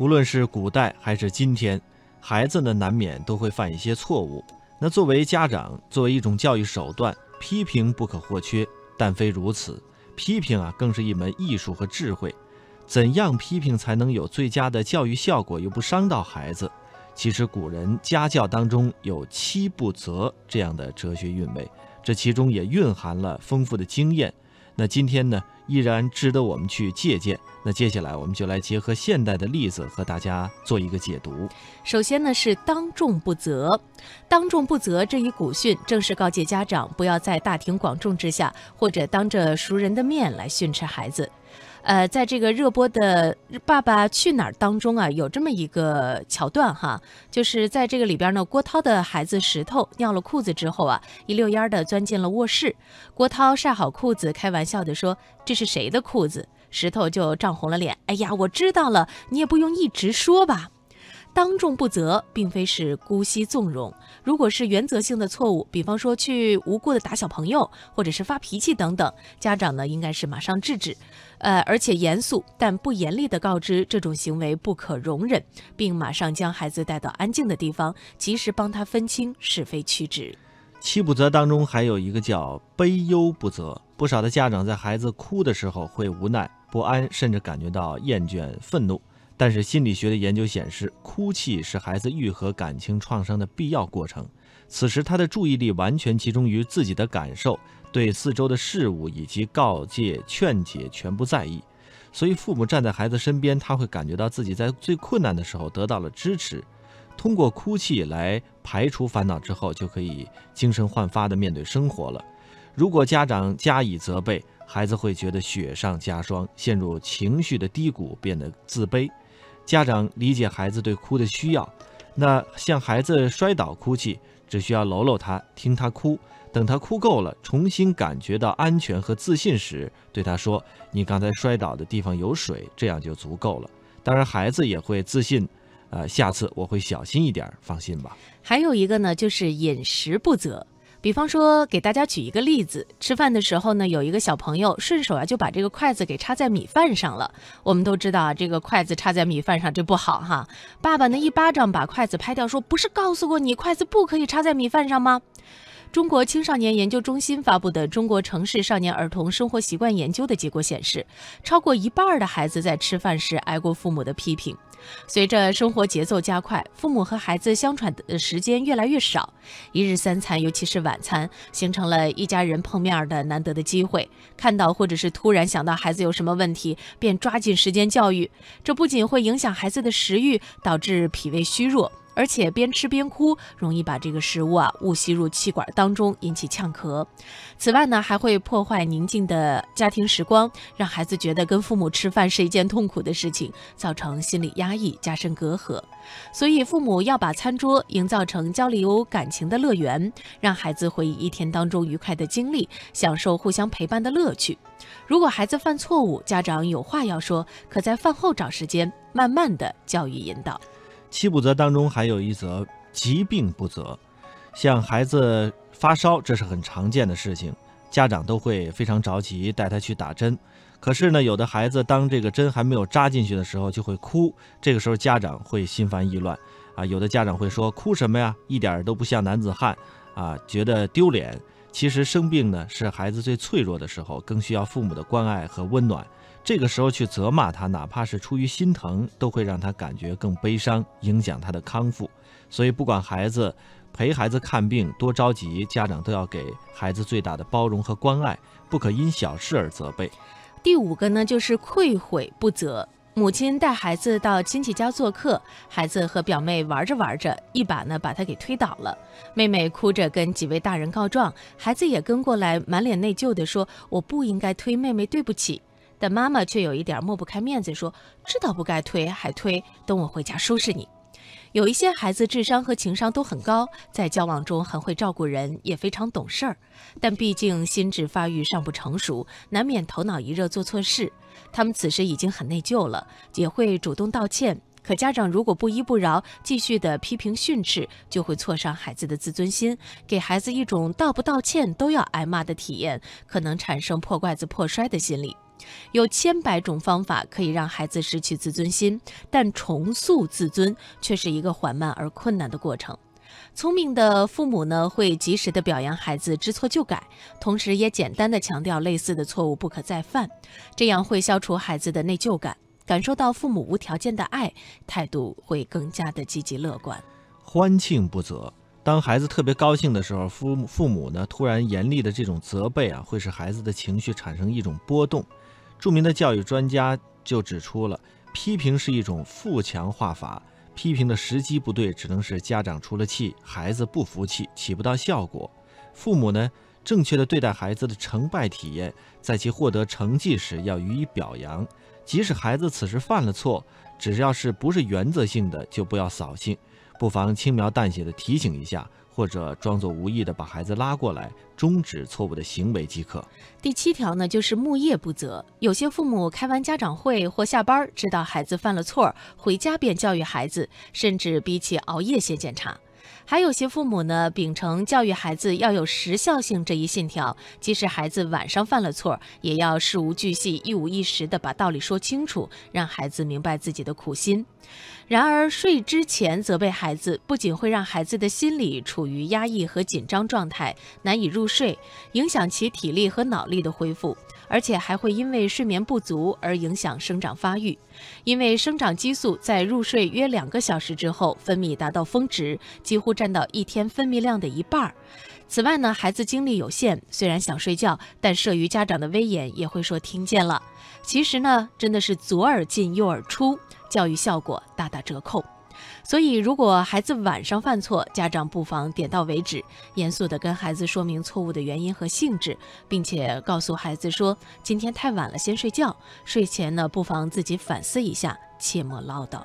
无论是古代还是今天，孩子呢难免都会犯一些错误。那作为家长，作为一种教育手段，批评不可或缺。但非如此，批评啊更是一门艺术和智慧。怎样批评才能有最佳的教育效果，又不伤到孩子？其实古人家教当中有七不责这样的哲学韵味，这其中也蕴含了丰富的经验。那今天呢，依然值得我们去借鉴。那接下来我们就来结合现代的例子，和大家做一个解读。首先呢是当众不责，当众不责这一古训，正是告诫家长不要在大庭广众之下，或者当着熟人的面来训斥孩子。呃，在这个热播的《爸爸去哪儿》当中啊，有这么一个桥段哈，就是在这个里边呢，郭涛的孩子石头尿了裤子之后啊，一溜烟的钻进了卧室。郭涛晒好裤子，开玩笑的说：“这是谁的裤子？”石头就涨红了脸。哎呀，我知道了，你也不用一直说吧。当众不责，并非是姑息纵容。如果是原则性的错误，比方说去无故的打小朋友，或者是发脾气等等，家长呢应该是马上制止，呃，而且严肃但不严厉的告知这种行为不可容忍，并马上将孩子带到安静的地方，及时帮他分清是非曲直。七不责当中还有一个叫悲忧不责。不少的家长在孩子哭的时候会无奈、不安，甚至感觉到厌倦、愤怒。但是心理学的研究显示，哭泣是孩子愈合感情创伤的必要过程。此时他的注意力完全集中于自己的感受，对四周的事物以及告诫、劝解全不在意。所以父母站在孩子身边，他会感觉到自己在最困难的时候得到了支持。通过哭泣来排除烦恼之后，就可以精神焕发地面对生活了。如果家长加以责备，孩子会觉得雪上加霜，陷入情绪的低谷，变得自卑。家长理解孩子对哭的需要，那像孩子摔倒哭泣，只需要搂搂他，听他哭，等他哭够了，重新感觉到安全和自信时，对他说：“你刚才摔倒的地方有水。”这样就足够了。当然，孩子也会自信，呃，下次我会小心一点，放心吧。还有一个呢，就是饮食不责。比方说，给大家举一个例子，吃饭的时候呢，有一个小朋友顺手啊就把这个筷子给插在米饭上了。我们都知道啊，这个筷子插在米饭上这不好哈。爸爸呢一巴掌把筷子拍掉，说：“不是告诉过你筷子不可以插在米饭上吗？”中国青少年研究中心发布的《中国城市少年儿童生活习惯研究》的结果显示，超过一半的孩子在吃饭时挨过父母的批评。随着生活节奏加快，父母和孩子相处的时间越来越少，一日三餐，尤其是晚餐，形成了一家人碰面的难得的机会。看到或者是突然想到孩子有什么问题，便抓紧时间教育，这不仅会影响孩子的食欲，导致脾胃虚弱。而且边吃边哭，容易把这个食物啊误吸入气管当中，引起呛咳。此外呢，还会破坏宁静的家庭时光，让孩子觉得跟父母吃饭是一件痛苦的事情，造成心理压抑，加深隔阂。所以，父母要把餐桌营造成交流感情的乐园，让孩子回忆一天当中愉快的经历，享受互相陪伴的乐趣。如果孩子犯错误，家长有话要说，可在饭后找时间，慢慢的教育引导。七不责当中还有一则疾病不责，像孩子发烧，这是很常见的事情，家长都会非常着急带他去打针。可是呢，有的孩子当这个针还没有扎进去的时候就会哭，这个时候家长会心烦意乱啊。有的家长会说：“哭什么呀？一点都不像男子汉啊！”觉得丢脸。其实生病呢是孩子最脆弱的时候，更需要父母的关爱和温暖。这个时候去责骂他，哪怕是出于心疼，都会让他感觉更悲伤，影响他的康复。所以，不管孩子陪孩子看病多着急，家长都要给孩子最大的包容和关爱，不可因小事而责备。第五个呢，就是愧悔不责。母亲带孩子到亲戚家做客，孩子和表妹玩着玩着，一把呢把他给推倒了。妹妹哭着跟几位大人告状，孩子也跟过来，满脸内疚地说：“我不应该推妹妹，对不起。”但妈妈却有一点抹不开面子，说：“知道不该推还推，等我回家收拾你。”有一些孩子智商和情商都很高，在交往中很会照顾人，也非常懂事儿，但毕竟心智发育尚不成熟，难免头脑一热做错事。他们此时已经很内疚了，也会主动道歉。可家长如果不依不饶，继续的批评训斥，就会挫伤孩子的自尊心，给孩子一种道不道歉都要挨骂的体验，可能产生破罐子破摔的心理。有千百种方法可以让孩子失去自尊心，但重塑自尊却是一个缓慢而困难的过程。聪明的父母呢，会及时的表扬孩子知错就改，同时也简单的强调类似的错误不可再犯，这样会消除孩子的内疚感，感受到父母无条件的爱，态度会更加的积极乐观。欢庆不责，当孩子特别高兴的时候，父父母呢突然严厉的这种责备啊，会使孩子的情绪产生一种波动。著名的教育专家就指出了，批评是一种负强化法。批评的时机不对，只能是家长出了气，孩子不服气，起不到效果。父母呢，正确的对待孩子的成败体验，在其获得成绩时要予以表扬。即使孩子此时犯了错，只要是不是原则性的，就不要扫兴，不妨轻描淡写的提醒一下。或者装作无意的把孩子拉过来，终止错误的行为即可。第七条呢，就是木叶不责。有些父母开完家长会或下班，知道孩子犯了错，回家便教育孩子，甚至比起熬夜写检查。还有些父母呢，秉承教育孩子要有时效性这一信条，即使孩子晚上犯了错，也要事无巨细、一五一十的把道理说清楚，让孩子明白自己的苦心。然而，睡之前责备孩子，不仅会让孩子的心理处于压抑和紧张状态，难以入睡，影响其体力和脑力的恢复，而且还会因为睡眠不足而影响生长发育。因为生长激素在入睡约两个小时之后分泌达到峰值，几乎占到一天分泌量的一半儿。此外呢，孩子精力有限，虽然想睡觉，但慑于家长的威严，也会说听见了。其实呢，真的是左耳进右耳出。教育效果大打折扣，所以如果孩子晚上犯错，家长不妨点到为止，严肃地跟孩子说明错误的原因和性质，并且告诉孩子说：“今天太晚了，先睡觉。睡前呢，不妨自己反思一下，切莫唠叨。”